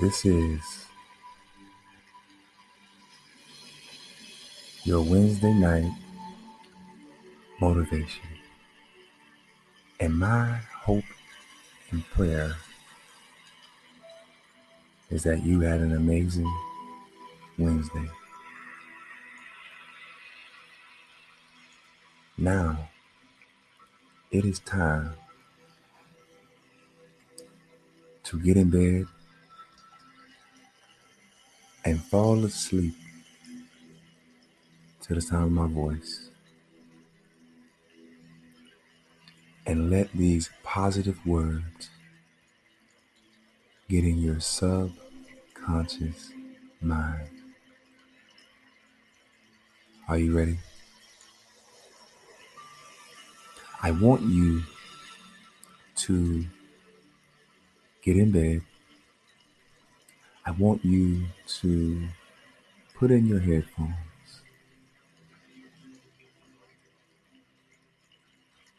This is your Wednesday night motivation. And my hope and prayer is that you had an amazing Wednesday. Now, it is time to get in bed and fall asleep to the sound of my voice. And let these positive words get in your subconscious mind. Are you ready? I want you to get in bed. I want you to put in your headphones.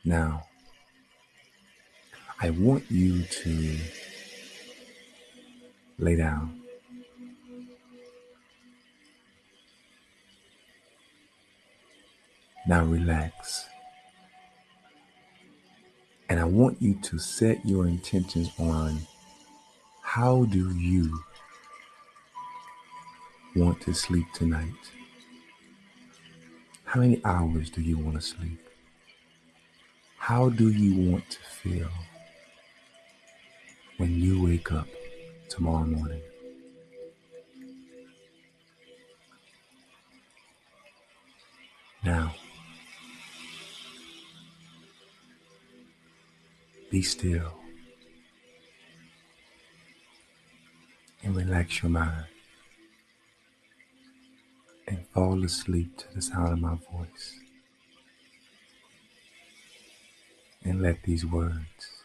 Now, I want you to lay down. Now relax. And I want you to set your intentions on how do you want to sleep tonight? How many hours do you want to sleep? How do you want to feel when you wake up tomorrow morning? Now, be still and relax your mind fall asleep to the sound of my voice. And let these words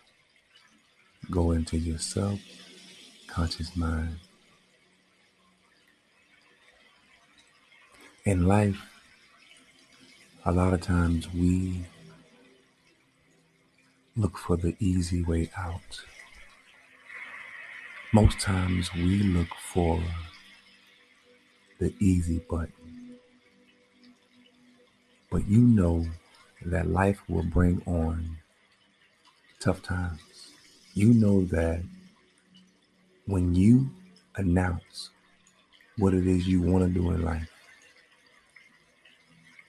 go into your subconscious mind. In life, a lot of times we look for the easy way out. Most times we look for the easy button. But you know that life will bring on tough times. You know that when you announce what it is you want to do in life,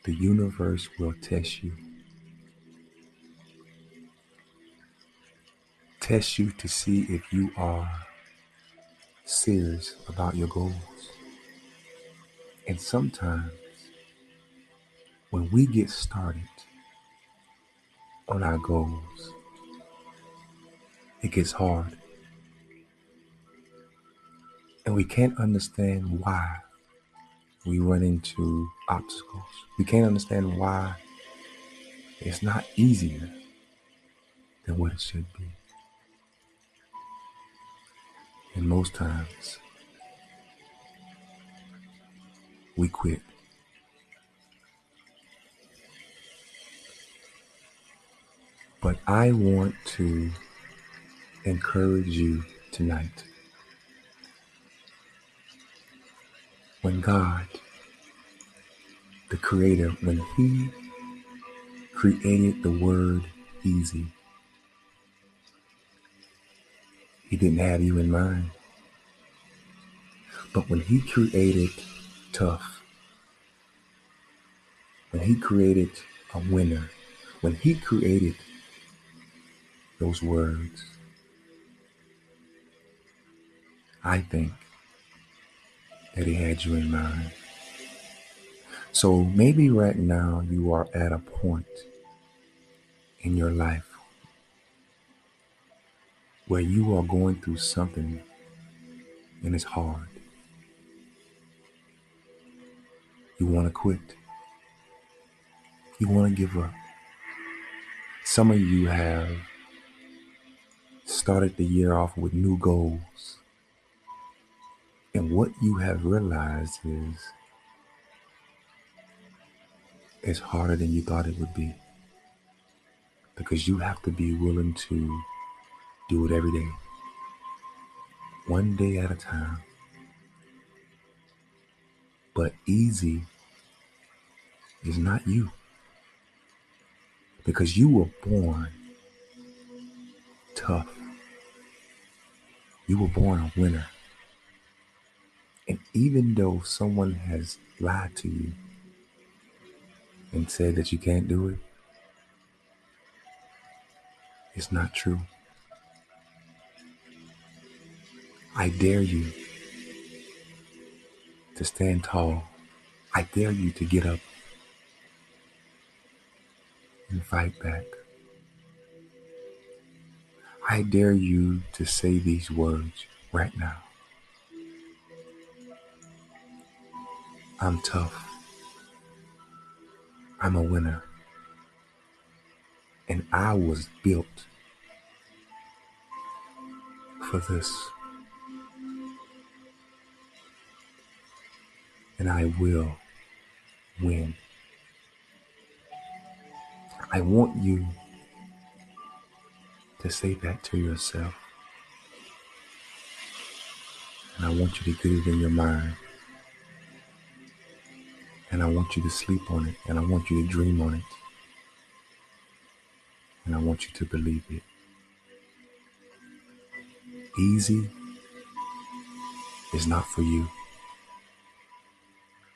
the universe will test you. Test you to see if you are serious about your goals. And sometimes when we get started on our goals, it gets hard. And we can't understand why we run into obstacles. We can't understand why it's not easier than what it should be. And most times, we quit. But I want to encourage you tonight. When God, the Creator, when He created the word easy, He didn't have you in mind. But when He created tough, when He created a winner, when He created those words, I think that He had you in mind. So maybe right now you are at a point in your life where you are going through something and it's hard. You want to quit. You want to give up. Some of you have started the year off with new goals. And what you have realized is it's harder than you thought it would be. Because you have to be willing to do it every day. one day at a time. But easy is not you because you were born tough. You were born a winner. And even though someone has lied to you and said that you can't do it, it's not true. I dare you to stand tall. I dare you to get up and fight back. I dare you to say these words right now. I'm tough. I'm a winner. And I was built for this. And I will win. I want you to say that to yourself. And I want you to get it in your mind. And I want you to sleep on it. And I want you to dream on it. And I want you to believe it. Easy is not for you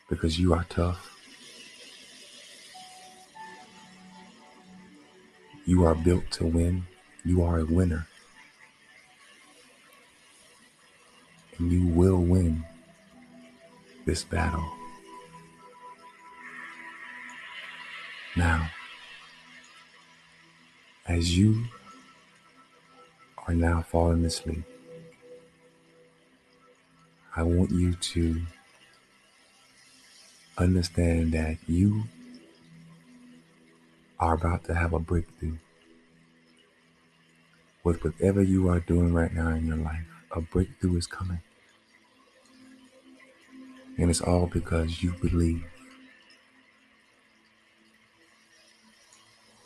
because you are tough. You are built to win. You are a winner. And you will win this battle. Now, as you are now falling asleep, I want you to understand that you are about to have a breakthrough with whatever you are doing right now in your life. A breakthrough is coming. And it's all because you believe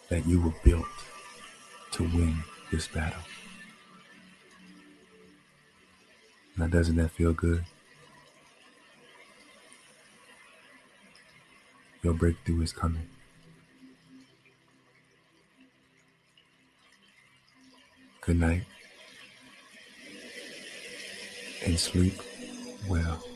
that you were built to win this battle. Now, doesn't that feel good? Your breakthrough is coming. Good night and sleep well.